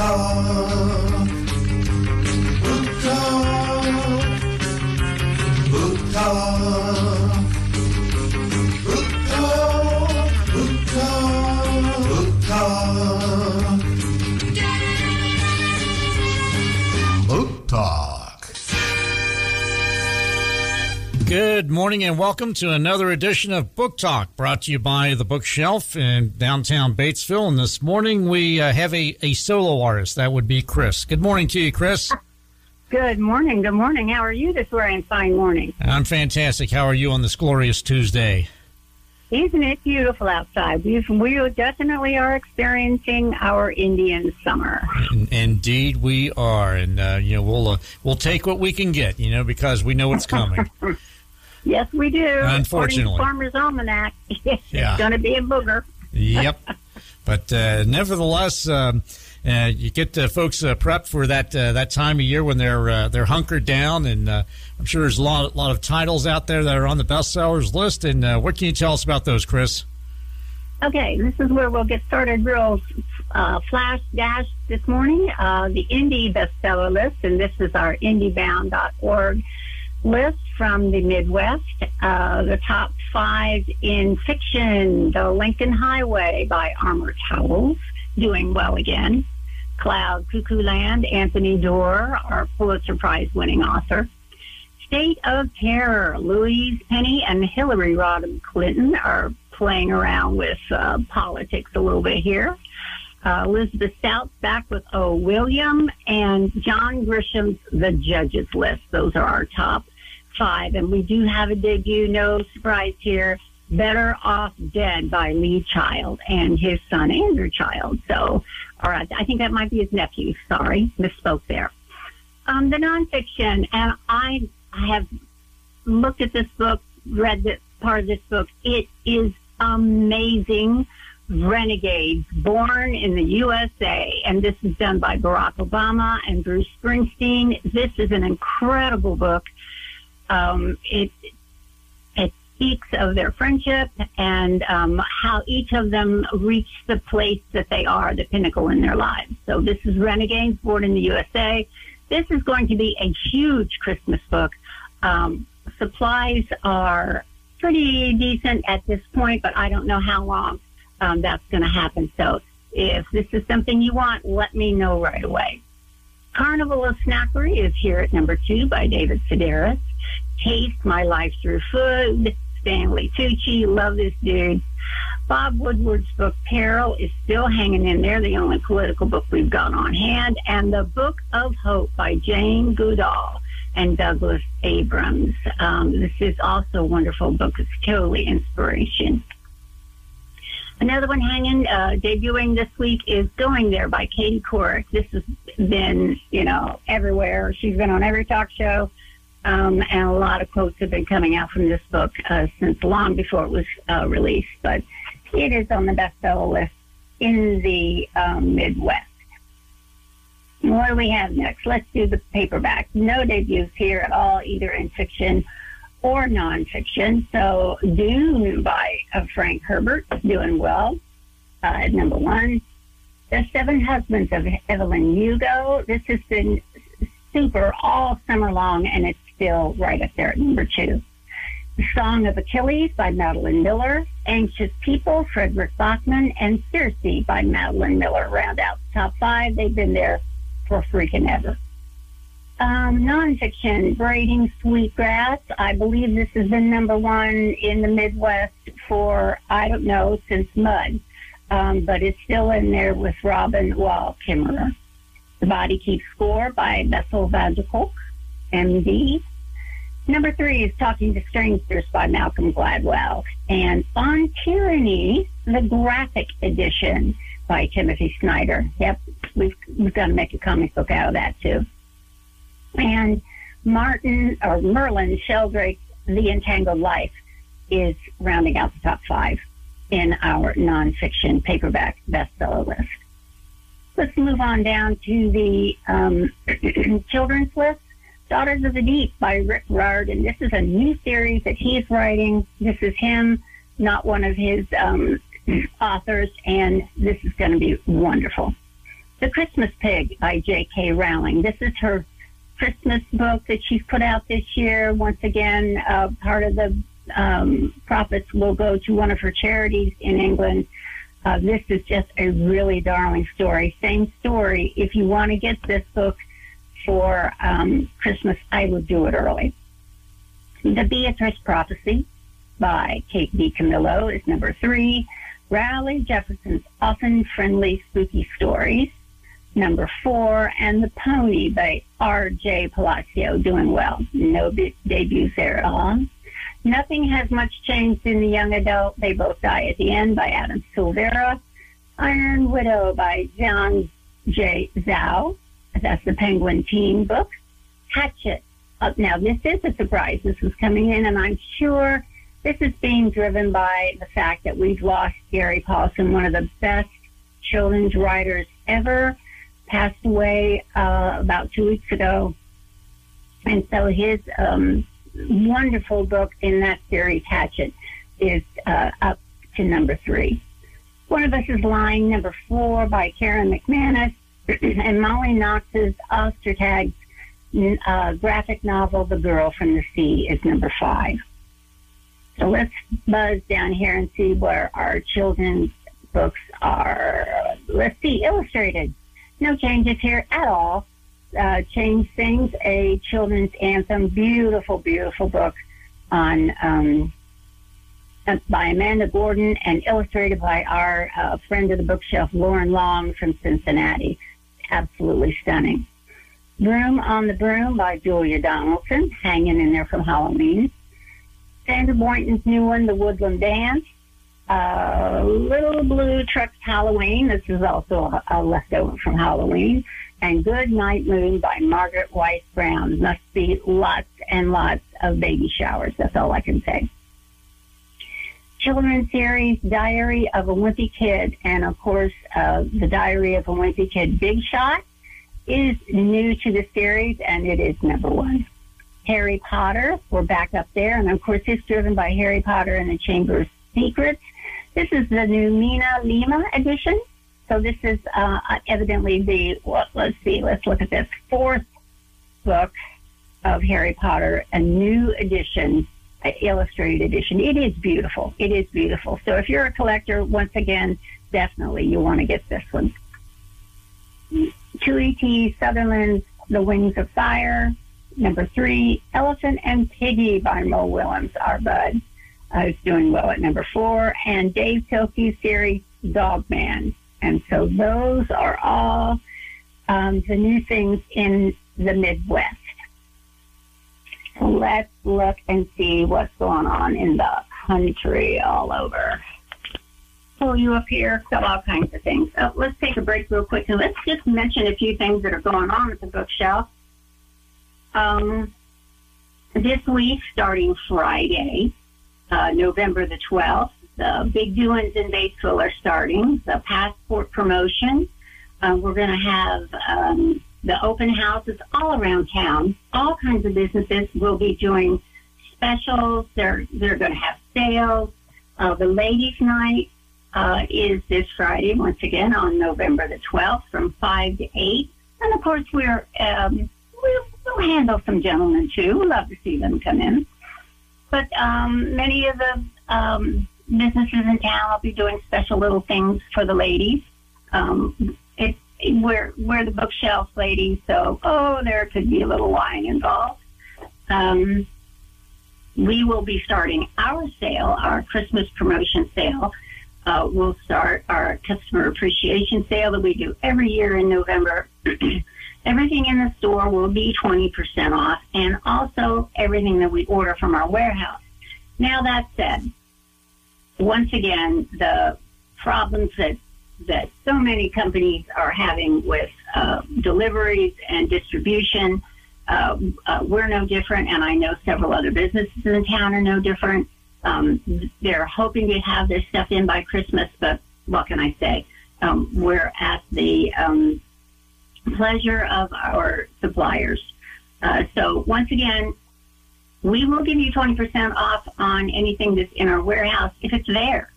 talk. Good morning and welcome to another edition of Book Talk brought to you by the Bookshelf in downtown Batesville. And this morning we uh, have a, a solo artist. That would be Chris. Good morning to you, Chris. Good morning. Good morning. How are you this very fine morning? I'm fantastic. How are you on this glorious Tuesday? Isn't it beautiful outside? We we definitely are experiencing our Indian summer. In- Indeed, we are, and uh, you know we'll uh, we'll take what we can get, you know, because we know it's coming. Yes, we do. Unfortunately. According to Farmer's Almanac, it's Yeah. going to be a booger. yep. But uh, nevertheless, um, uh, you get uh, folks uh, prepped for that uh, that time of year when they're uh, they're hunkered down, and uh, I'm sure there's a lot lot of titles out there that are on the bestsellers list. And uh, what can you tell us about those, Chris? Okay, this is where we'll get started real uh, flash dash this morning. Uh, the indie bestseller list, and this is our indiebound.org list from the Midwest. Uh, the top five in fiction: The Lincoln Highway by Amor Towles, doing well again. Cloud Cuckoo Land, Anthony Doerr, our Pulitzer Prize winning author. State of Terror, Louise Penny and Hillary Rodham Clinton are playing around with uh, politics a little bit here. Uh, Elizabeth Strout's back with O. William and John Grisham's The Judges List. Those are our top five. And we do have a debut, no surprise here, Better Off Dead by Lee Child and his son Andrew Child. So, all right, I think that might be his nephew. Sorry, misspoke there. Um, the nonfiction, and I, I have looked at this book, read this part of this book. It is amazing. Renegades, born in the USA, and this is done by Barack Obama and Bruce Springsteen. This is an incredible book. Um, it it speaks of their friendship and um, how each of them reached the place that they are, the pinnacle in their lives. So this is Renegades, born in the USA. This is going to be a huge Christmas book. Um, supplies are pretty decent at this point, but I don't know how long um, that's going to happen. So if this is something you want, let me know right away. Carnival of Snackery is here at number two by David Sedaris. Taste My Life Through Food, Stanley Tucci, love this dude. Bob Woodward's book Peril is still hanging in there, the only political book we've got on hand, and the Book of Hope by Jane Goodall and Douglas Abrams. Um, this is also a wonderful book. It's totally inspiration. Another one hanging, uh, debuting this week is Going There by Katie Couric. This has been, you know, everywhere. She's been on every talk show. Um, and a lot of quotes have been coming out from this book uh, since long before it was uh, released. But it is on the bestseller list in the um, Midwest. What do we have next? Let's do the paperback. No debuts here at all, either in fiction or nonfiction. So Dune by uh, Frank Herbert, doing well uh, at number one. The Seven Husbands of Evelyn Hugo. This has been super all summer long, and it's still right up there at number two. The Song of Achilles by Madeline Miller. Anxious People, Fredrik Backman, and Circe by Madeline Miller round out the top five. They've been there for freaking ever. Um, nonfiction, Braiding Sweetgrass. I believe this has been number one in the Midwest for, I don't know, since Mud. Um, but it's still in there with Robin Wall Kimmerer. The Body Keeps Score by Bessel van der Kolk, MD. Number three is Talking to Strangers by Malcolm Gladwell. And On Tyranny, the graphic edition by Timothy Snyder. Yep, we've, we've got to make a comic book out of that too. And Martin or Merlin Sheldrake's The Entangled Life is rounding out the top five in our nonfiction paperback bestseller list. Let's move on down to the um, children's list. Daughters of the Deep by Rick Riordan. This is a new series that he's writing. This is him, not one of his um, authors, and this is going to be wonderful. The Christmas Pig by J.K. Rowling. This is her Christmas book that she's put out this year. Once again, uh, part of the um, profits will go to one of her charities in England. Uh, this is just a really darling story. Same story. If you want to get this book for um, Christmas, I would do it early. The Beatrice Prophecy by Kate DiCamillo is number three. Raleigh Jefferson's Often Friendly Spooky Stories, number four. And The Pony by R.J. Palacio, doing well. No de- debuts there at all. Nothing has much changed in the young adult. They both die at the end by Adam Silvera. Iron Widow by John J. Zhao. That's the Penguin teen book. Hatchet. Uh, now, this is a surprise. This is coming in, and I'm sure this is being driven by the fact that we've lost Gary Paulsen, one of the best children's writers ever, passed away uh, about two weeks ago. And so his um, wonderful book in that series, Hatchet, is uh, up to number three. One of Us is Lying, number four by Karen McManus, and Molly Knox's Ostertag's uh, graphic novel, The Girl from the Sea, is number five. So let's buzz down here and see where our children's books are. Let's see, illustrated. No changes here at all. Uh, Change Things, a children's anthem, beautiful, beautiful book on um, uh, by Amanda Gorman and illustrated by our uh, friend of the bookshelf, Loren Long from Cincinnati. Absolutely stunning. Broom on the Broom by Julia Donaldson, hanging in there from Halloween. Sandra Boynton's new one, The Woodland Dance. Uh, Little Blue Trucks Halloween. This is also a, a leftover from Halloween. And Good Night Moon by Margaret Wise Brown. Must be lots and lots of baby showers. That's all I can say. Children's series, Diary of a Wimpy Kid, and of course, uh, the Diary of a Wimpy Kid Big Shot is new to the series, and it is number one. Harry Potter, we're back up there, and of course, it's driven by Harry Potter and the Chamber of Secrets. This is the new MinaLima edition. So this is uh, evidently the, well, let's see, let's look at this, fourth book of Harry Potter, a new edition, illustrated edition. It is beautiful. It is beautiful. So if you're a collector, once again, definitely you want to get this one. Tui T. Sutherland's The Wings of Fire. Number three, Elephant and Piggy by Mo Willems, our bud. Uh, is doing well at number four. And Dav Pilkey's series, Dog Man. And so those are all um, the new things in the Midwest. So let's look and see what's going on in the country all over. Pull you up here, got all kinds of things. Uh, let's take a break real quick and let's just mention a few things that are going on at the bookshelf. Um, this week, starting Friday, uh, November the 12th, the big doings in Batesville are starting. The passport promotion. Uh, we're going to have um, the open houses all around town. All kinds of businesses will be doing specials. They're they're going to have sales. Uh, the ladies' night uh, is this Friday once again on November the 12th from five to eight. And of course, we're um, we'll, we'll handle some gentlemen too. We'd love to see them come in. But um, many of the um, businesses in town will be doing special little things for the ladies. Um, it, we're we're the bookshelf ladies, so oh, there could be a little wine involved. Um, we will be starting our sale, our Christmas promotion sale. Uh, we'll start our customer appreciation sale that we do every year in November. everything in the store will be 20% off, and also everything that we order from our warehouse. Now, that said, once again, the problems that that so many companies are having with uh, deliveries and distribution, uh, uh, we're no different, and I know several other businesses in the town are no different. Um, they're hoping to have their stuff in by Christmas, but what can I say? Um, we're at the um, pleasure of our suppliers. Uh, so once again, we will give you 20% off on anything that's in our warehouse if it's there.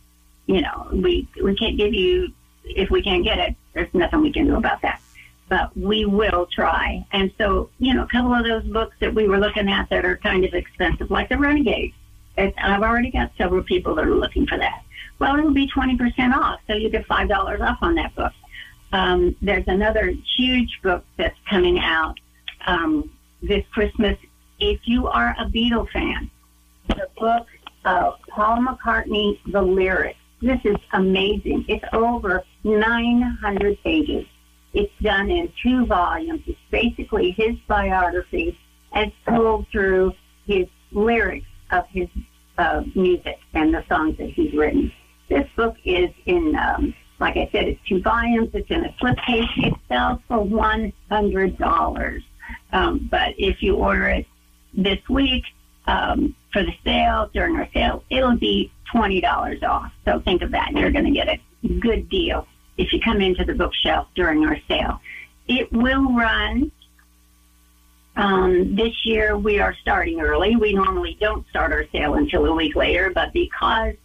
You know, we, we can't give you, if we can't get it, There's nothing we can do about that. But we will try. And so, you know, a couple of those books that we were looking at that are kind of expensive, like the Renegades. It's, I've already got several people that are looking for that. Well, it'll be 20% off, so you get $5 off on that book. Um, there's another huge book that's coming out um, this Christmas. If you are a Beatle fan, the book of Paul McCartney, The Lyrics. This is amazing. It's over 900 pages. It's done in two volumes. It's basically his biography as told through his lyrics of his uh, music and the songs that he's written. This book is in, um, like I said, it's two volumes. It's in a slipcase. It sells for $100. Um, but if you order it this week um, for the sale, during our sale, it'll be $20 off. So think of that. You're going to get a good deal if you come into the bookshelf during our sale. It will run. Um, this year we are starting early. We normally don't start our sale until a week later, but because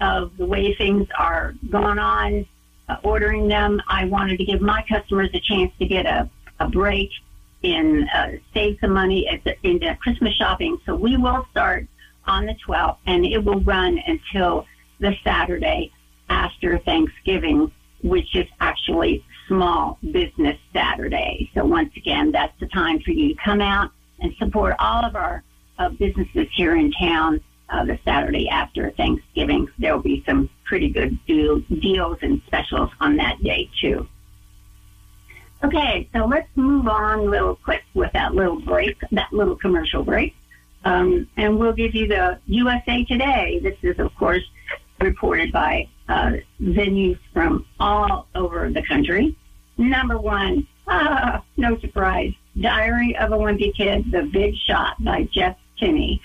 of the way things are going on, uh, ordering them, I wanted to give my customers a chance to get a, a break and uh, save some money at the, in the Christmas shopping. So we will start on the 12th and it will run until the Saturday after Thanksgiving, which is actually Small Business Saturday. So once again, that's the time for you to come out and support all of our uh, businesses here in town uh, the Saturday after Thanksgiving. There will be some pretty good deal, deals and specials on that day too. Okay, so let's move on little quick with that little break, that little commercial break. Um, and we'll give you the USA Today. This is, of course, reported by uh, venues from all over the country. Number one, ah, no surprise, Diary of a Wimpy Kid, The Big Shot by Jeff Kinney.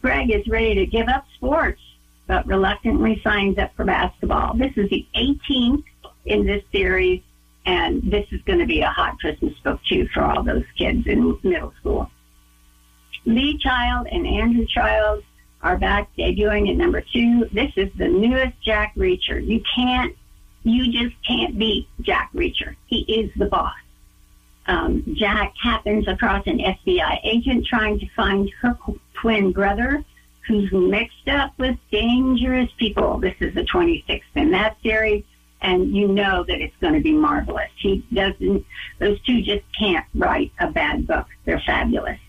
Greg is ready to give up sports, but reluctantly signs up for basketball. This is the 18th in this series, and this is going to be a hot Christmas book, too, for all those kids in middle school. Lee Child and Andrew Child are back debuting at number two. This is the newest Jack Reacher. You can't, you just can't beat Jack Reacher. He is the boss. Um, Jack happens across an FBI agent trying to find her twin brother who's mixed up with dangerous people. This is the 26th in that series, and you know that it's going to be marvelous. He doesn't, those two just can't write a bad book. They're fabulous.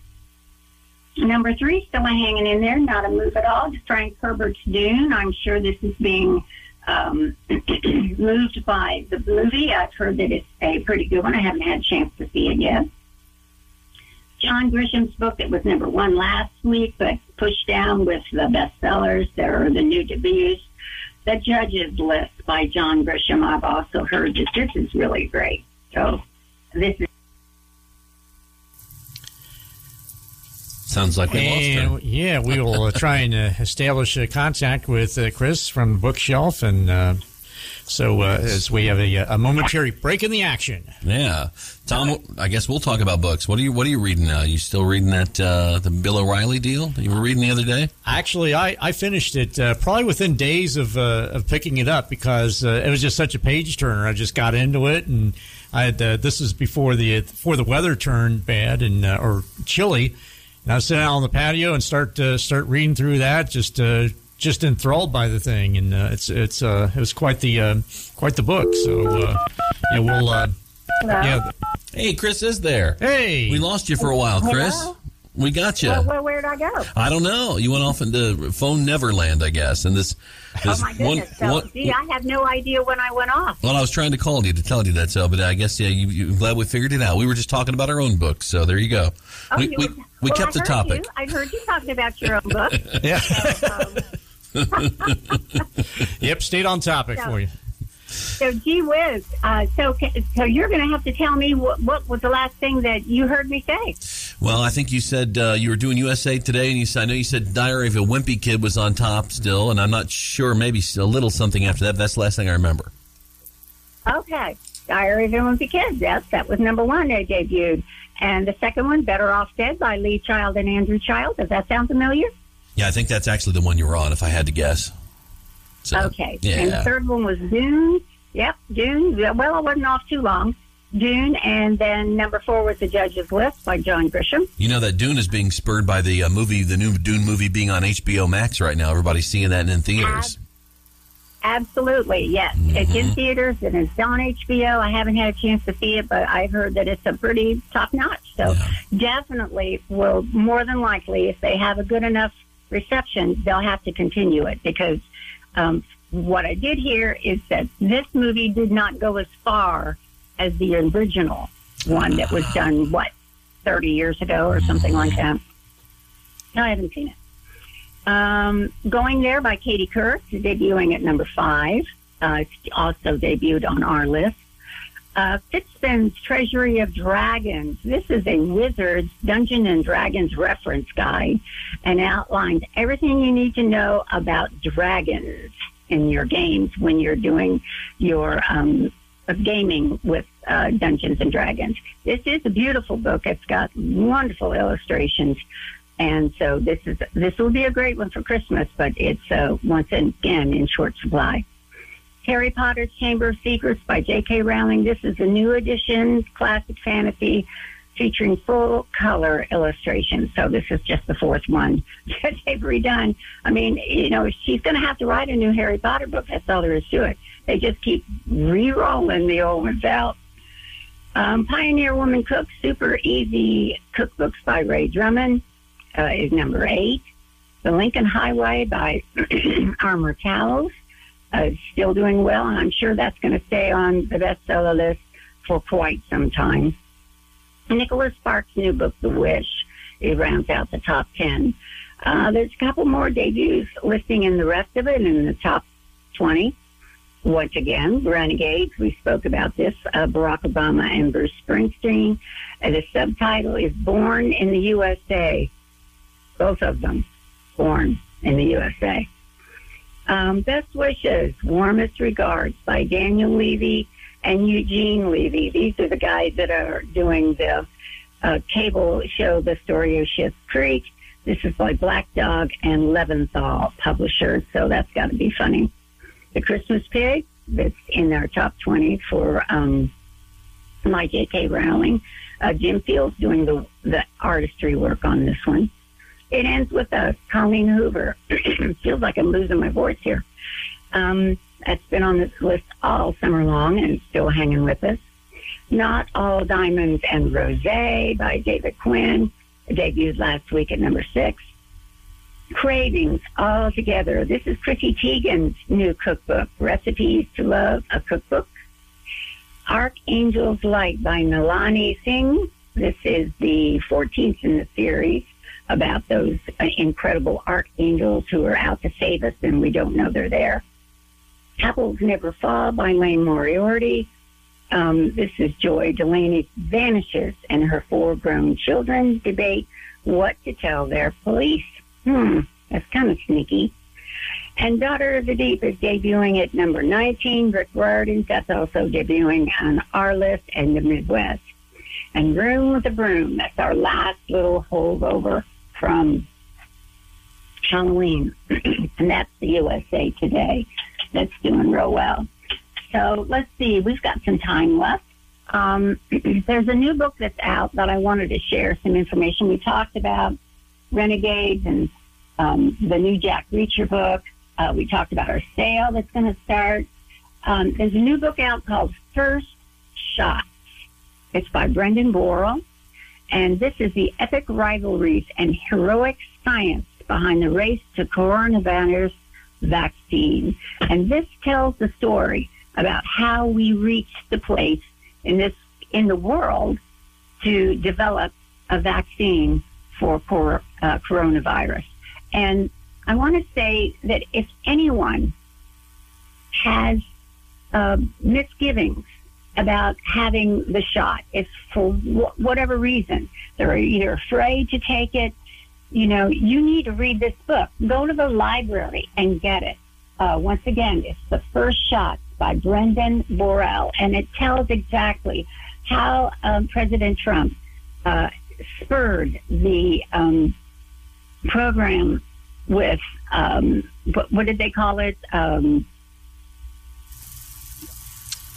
Number three, still hanging in there, not a move at all. Frank Herbert's Dune. I'm sure this is being um, moved by the movie. I've heard that it's a pretty good one. I haven't had a chance to see it yet. John Grisham's book that was number one last week, but pushed down with the bestsellers. There are the new debuts. The Judges List by John Grisham. I've also heard that this is really great. So this is Sounds like we lost her. Yeah, we will uh, try and uh, establish a contact with uh, Chris from the bookshelf, and uh, so uh, as we have a, a momentary break in the action. Yeah, Tom. I guess we'll talk about books. What are you What are you reading now? Are You still reading that uh, the Bill O'Reilly deal that you were reading the other day? Actually, I, I finished it uh, probably within days of uh, of picking it up because uh, it was just such a page turner. I just got into it, and I had uh, this is before the before the weather turned bad and uh, or chilly. And I was sitting out on the patio and start uh, start reading through that, just uh, just enthralled by the thing, and uh, it's it's uh, it was quite the uh, quite the book. So uh, yeah, we'll uh, yeah. Hey, Chris is there. Hey, We lost you for a while, Chris. Hello? We got you. well, where, where'd I go? I don't know. You went off into phone Neverland, I guess. And this, Oh my goodness! so, gee, I have no idea when I went off. Well, I was trying to call you to tell you that, so, but I guess yeah, you, you glad we figured it out. We were just talking about our own books, so there you go. Oh, we you we, were- we well, kept I the topic. You. I heard you talking about your own book. yeah, um, yep, stayed on topic Yeah. for you. so, gee whiz. Uh, so, so you're going to have to tell me what, what was the last thing that you heard me say. Well, I think you said uh, you were doing USA Today, and you said, I know you said Diary of a Wimpy Kid was on top still, and I'm not sure, maybe a little something after that. That's the last thing I remember. Okay. Diary of a Wimpy Kid. Yes, that was number one they debuted. And the second one, Better Off Dead by Lee Child and Andrew Child. Does that sound familiar? Yeah, I think that's actually the one you were on, if I had to guess. So, Okay. And the third one was Dune. Yep, Dune. Well, I wasn't off too long. Dune, and then number four was The Judge's List by John Grisham. You know that Dune is being spurred by the uh, movie, the new Dune movie being on HBO Max right now. Everybody's seeing that in theaters. Absolutely, yes. It's in theaters and it's on HBO. I haven't had a chance to see it, but I've heard that it's a pretty top notch. So definitely will more than likely, if they have a good enough reception, they'll have to continue it because um, what I did hear is that this movie did not go as far as the original one that was done, what, 30 years ago or something like that. No, I haven't seen it. Um, Going There by Katie Couric, debuting at number five. Uh, it's also debuted on our list. Uh, Treasury of Dragons. This is a Wizards Dungeon and Dragons reference guide and outlines everything you need to know about dragons in your games when you're doing your um, gaming with uh, Dungeons and Dragons. This is a beautiful book. It's got wonderful illustrations. And so this is this will be a great one for Christmas, but it's uh, once again in short supply. Harry Potter's Chamber of Secrets by J.K. Rowling. This is a new edition, classic fantasy, featuring full color illustrations. So this is just the fourth one that they've redone. I mean, you know, she's going to have to write a new Harry Potter book. That's all there is to it. They just keep re-rolling the old ones out. Um, Pioneer Woman Cook, Super Easy Cookbooks by Ree Drummond uh, is number eight. The Lincoln Highway by Amor Towles uh, still doing well, and I'm sure that's going to stay on the bestseller list for quite some time. Nicholas Sparks' new book, The Wish, it rounds out the top 10. Uh, there's a couple more debuts listing in the rest of it in the top 20. Once again, Renegades, we spoke about this, uh, Barack Obama and Bruce Springsteen. The subtitle is Born in the USA. Both of them born in the USA. Um, Best Wishes, Warmest Regards by Daniel Levy and Eugene Levy. These are the guys that are doing the uh, cable show, The Story of Schitt's Creek. This is by Black Dog and Leventhal Publishers, so that's got to be funny. The Christmas Pig, that's in our top 20 for um, my J.K. Rowling. Uh, Jim Fields doing the, the artistry work on this one. It ends with a Colleen Hoover. Feels like I'm losing my voice here. Um, that's been on this list all summer long and still hanging with us. Not All Diamonds and Rosé by David Quinn, debuted last week at number six. Cravings all together. This is Chrissy Teigen's new cookbook, Recipes to Love, a cookbook. Archangel's Light by Nalini Singh. This is the 14th in the series about those incredible archangels who are out to save us and we don't know they're there. Apples Never Fall by Liane Moriarty. Um, this is Joy Delaney vanishes and her four grown children debate what to tell their police. Hmm, that's kind of sneaky. And Daughter of the Deep is debuting at number 19. Rick Riordan, that's also debuting on our list and the Midwest. And Room with a Broom, that's our last little holdover from Halloween. and that's the USA Today that's doing real well. So let's see, we've got some time left. Um, there's a new book that's out that I wanted to share some information. We talked about Renegades and um, the new Jack Reacher book. Uh, we talked about our sale that's going to start. Um, there's a new book out called First Shots. It's by Brendan Borrell. And this is the epic rivalries and heroic science behind the race to coronavirus vaccine. And this tells the story about how we reached the place in this in the world to develop a vaccine for cor- uh, coronavirus. And I want to say that if anyone has uh, misgivings about having the shot, if for wh- whatever reason they're either afraid to take it, you know, you need to read this book. Go to the library and get it. Uh, once again, it's the first shot by Brendan Borrell, and it tells exactly how um, President Trump uh, spurred the um, program with um, what, what, did they call it?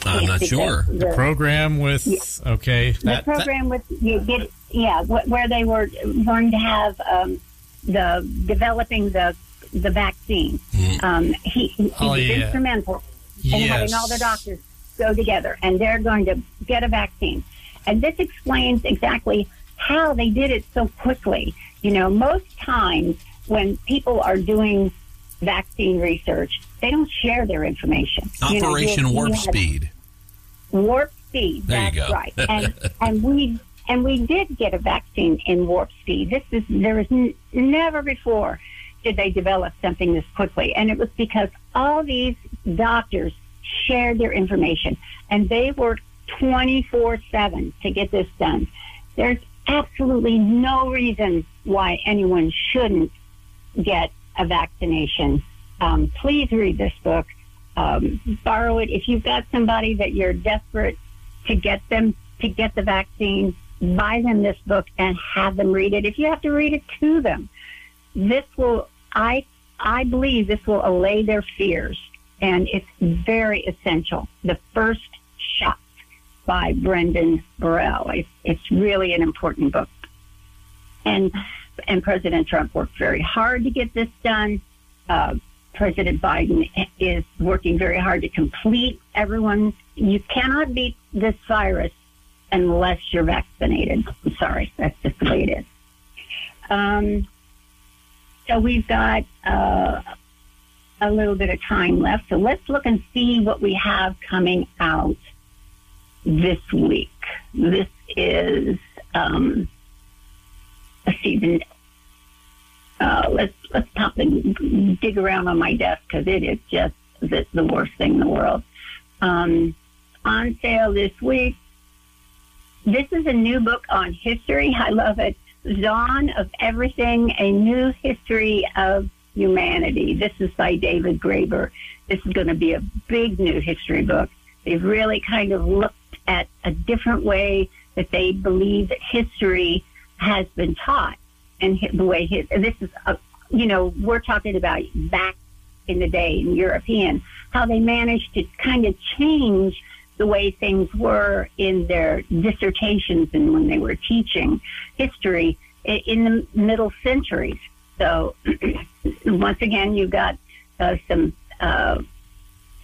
I'm not sure. the- Program with okay. the That, that- program with you get yeah where they were going to have um, the developing the the vaccine. Um, he he Oh, was yeah. instrumental in having all the doctors go together, and they're going to get a vaccine. And this explains exactly how they did it so quickly. You know, most times when people are doing vaccine research, they don't share their information. You know, Operation Warp Speed. warp speed. There you go. right. And and we and we did get a vaccine in warp speed. This is there was n- never before did they develop something this quickly, and it was because all these doctors shared their information and they worked twenty four seven to get this done. There's absolutely no reason why anyone shouldn't get a vaccination. Um, please read this book um, borrow it. If you've got somebody that you're desperate to get them to get the vaccine, buy them this book and have them read it. If you have to read it to them, this will I I believe this will allay their fears, and it's very essential. The first shot by Brendan Borrell. It's, it's really an important book, and and President Trump worked very hard to get this done. Uh, President Biden is working very hard to complete everyone. You cannot beat this virus unless you're vaccinated. I'm sorry, that's just the way it is. Um, so we've got uh, a little bit of time left. So let's look and see what we have coming out this week. This is um, let's see uh, let's let's pop and dig around on my desk because it is just the, the worst thing in the world. Um, on sale this week. This is a new book on history. I love it. Dawn of Everything: A New History of Humanity. This is by David Graeber. This is going to be a big new history book. They've really kind of looked at a different way that they believe that history has been taught and the way his, this is, a, you know, we're talking about back in the day in European, how they managed to kind of change the way things were in their dissertations and when they were teaching history in the middle centuries. So once again, you've got uh, some uh,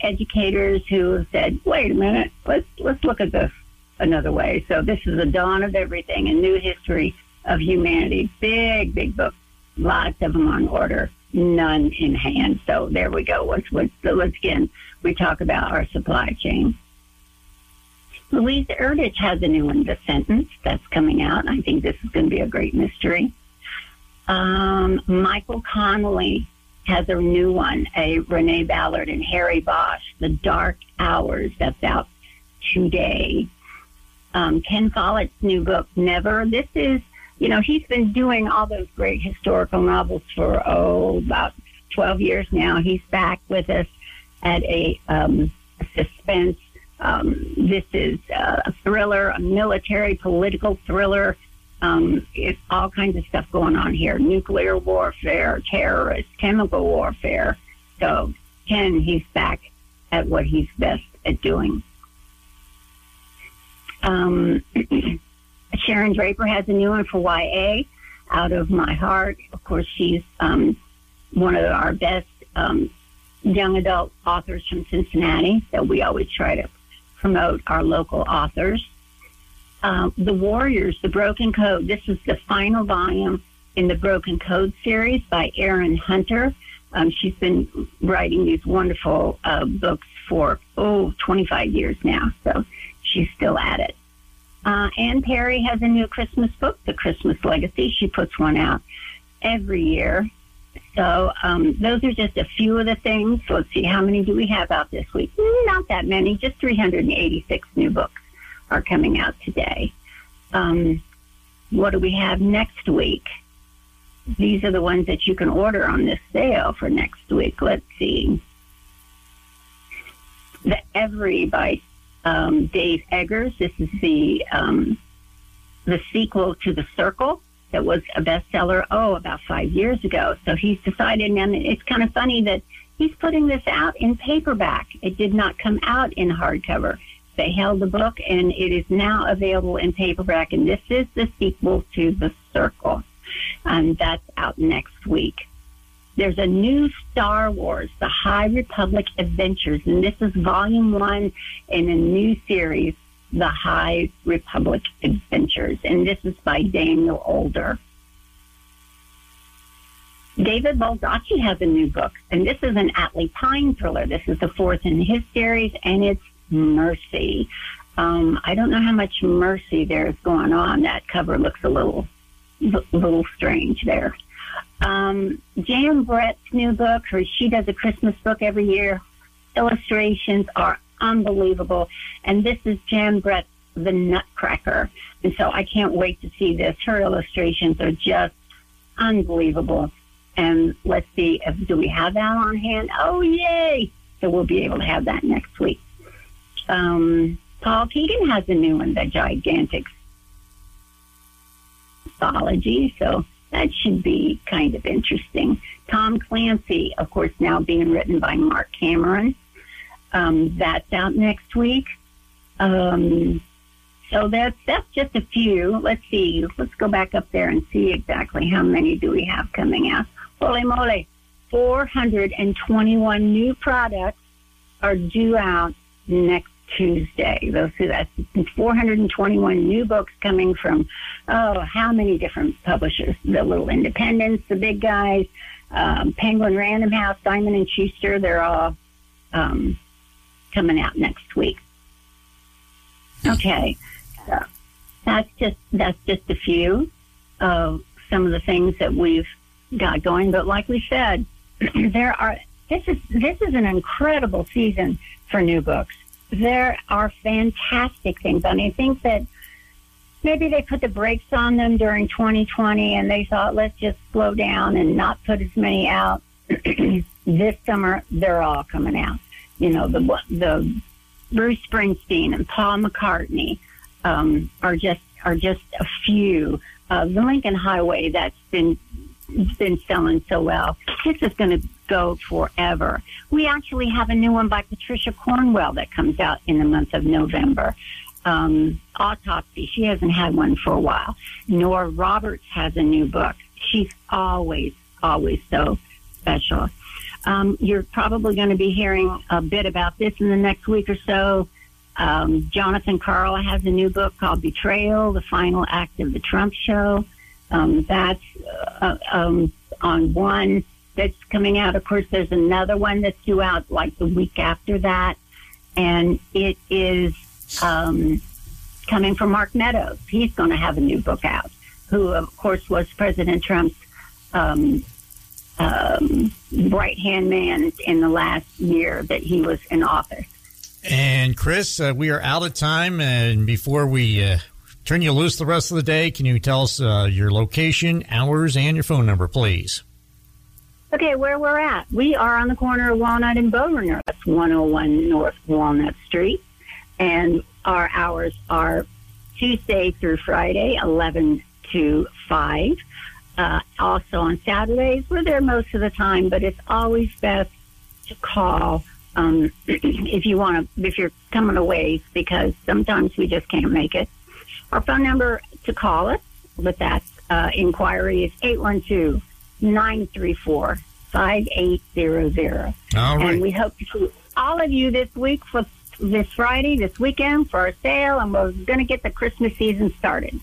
educators who have said, "Wait a minute, let's let's look at this another way." So this is the dawn of everything, a new history of humanity. Big, big book. Lots of them on order, none in hand. So there we go. Once, once, once again, we talk about our supply chain. Louise Erdrich has a new one, The Sentence, that's coming out. I think this is going to be a great mystery. Um, Michael Connelly has a new one, a Renee Ballard and Harry Bosch, The Dark Hours, that's out today. Um, Ken Follett's new book, Never. This is, you know, he's been doing all those great historical novels for, oh, about 12 years now. He's back with us at a um, suspense. Um, this is uh, a thriller, a military political thriller. Um, it's all kinds of stuff going on here nuclear warfare, terrorists, chemical warfare. So, Ken, he's back at what he's best at doing. Um, Sharon Draper has a new one for YA, Out of My Heart. Of course, she's um, one of our best um, young adult authors from Cincinnati, so we always try to promote our local authors. Um, the Warriors, The Broken Code. This is the final volume in the Broken Code series by Erin Hunter. Um, she's been writing these wonderful uh, books for, oh, 25 years now, so she's still at it. Uh, Anne Perry has a new Christmas book, The Christmas Legacy. She puts one out every year. So um, those are just a few of the things. Let's see, how many do we have out this week? Mm, Not that many, just 386 new books are coming out today. Um, what do we have next week? These are the ones that you can order on this sale for next week. Let's see. The Every by um, Dave Eggers. This is the um, the sequel to The Circle that was a bestseller, oh, about five years ago. So he's decided, and it's kind of funny that he's putting this out in paperback. It did not come out in hardcover. They held the book, and it is now available in paperback. And this is the sequel to The Circle, and that's out next week. There's a new Star Wars, The High Republic Adventures, and this is volume one in a new series, The High Republic Adventures, and this is by Daniel Older. David Baldacci has a new book, and this is an Atlee Pine thriller. This is the fourth in his series, and it's Mercy. Um, I don't know how much mercy there's going on. That cover looks a little, little strange there. Um, Jan Brett's new book, her she does a Christmas book every year. Illustrations are unbelievable, and this is Jan Brett, the Nutcracker, and so I can't wait to see this. Her illustrations are just unbelievable. And let's see, if, do we have that on hand? Oh, yay! So we'll be able to have that next week. Um, Paul Keegan has a new one, The Gigantic Mythology. So that should be kind of interesting. Tom Clancy, of course, now being written by Marc Cameron. Um, that's out next week. Um, so that's that's just a few. Let's see. Let's go back up there and see exactly how many do we have coming out. Holy moly! 421 new products are due out next Tuesday. Those that's 421 new books coming from oh, how many different publishers? The little independents, the big guys, um, Penguin Random House, Simon and Schuster. They're all um, coming out next week. Okay, so that's just that's just a few of some of the things that we've got going. But like we said, there are this is this is an incredible season for new books there are fantastic things. I think that maybe they put the brakes on them during 2020 and they thought, let's just slow down and not put as many out. this summer, they're all coming out. You know, the, the Bruce Springsteen and Paul McCartney um, are just are just a few. Uh, the Lincoln Highway that's been been selling so well. This is going to go forever. We actually have a new one by Patricia Cornwell that comes out in the month of November. Um, Autopsy. She hasn't had one for a while. Nora Roberts has a new book. She's always, always so special. Um, you're probably going to be hearing a bit about this in the next week or so. Um, Jonathan Karl has a new book called Betrayal, the final act of the Trump show. Um, that's uh, um, on one that's coming out. Of course, there's another one that's due out like the week after that, and it is um, coming from Mark Meadows. He's going to have a new book out. Who, of course, was President Trump's um, um, right hand man in the last year that he was in office. And Chris, uh, we are out of time. And before we uh, turn you loose the rest of the day. Can you tell us uh, your location, hours, and your phone number, please? Okay, where we're at. We are on the corner of Walnut and Bowmiller. That's 101 North Walnut Street. And our hours are Tuesday through Friday, 11 to 5. Uh, also on Saturdays, we're there most of the time, but it's always best to call um, if you want to, if you're coming away, because sometimes we just can't make it. Our phone number to call us with that uh, inquiry is 812 934 5800. All right. And we hope to see all of you this week for this Friday, this weekend for our sale, and we're going to get the Christmas season started.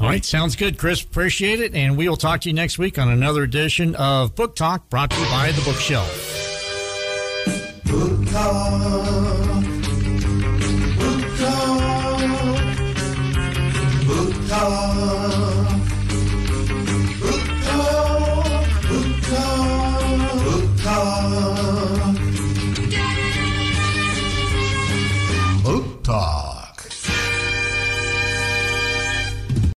All right, sounds good, Chris. Appreciate it. And we will talk to you next week on another edition of Book Talk brought to you by The Bookshelf. Book Talk. Love.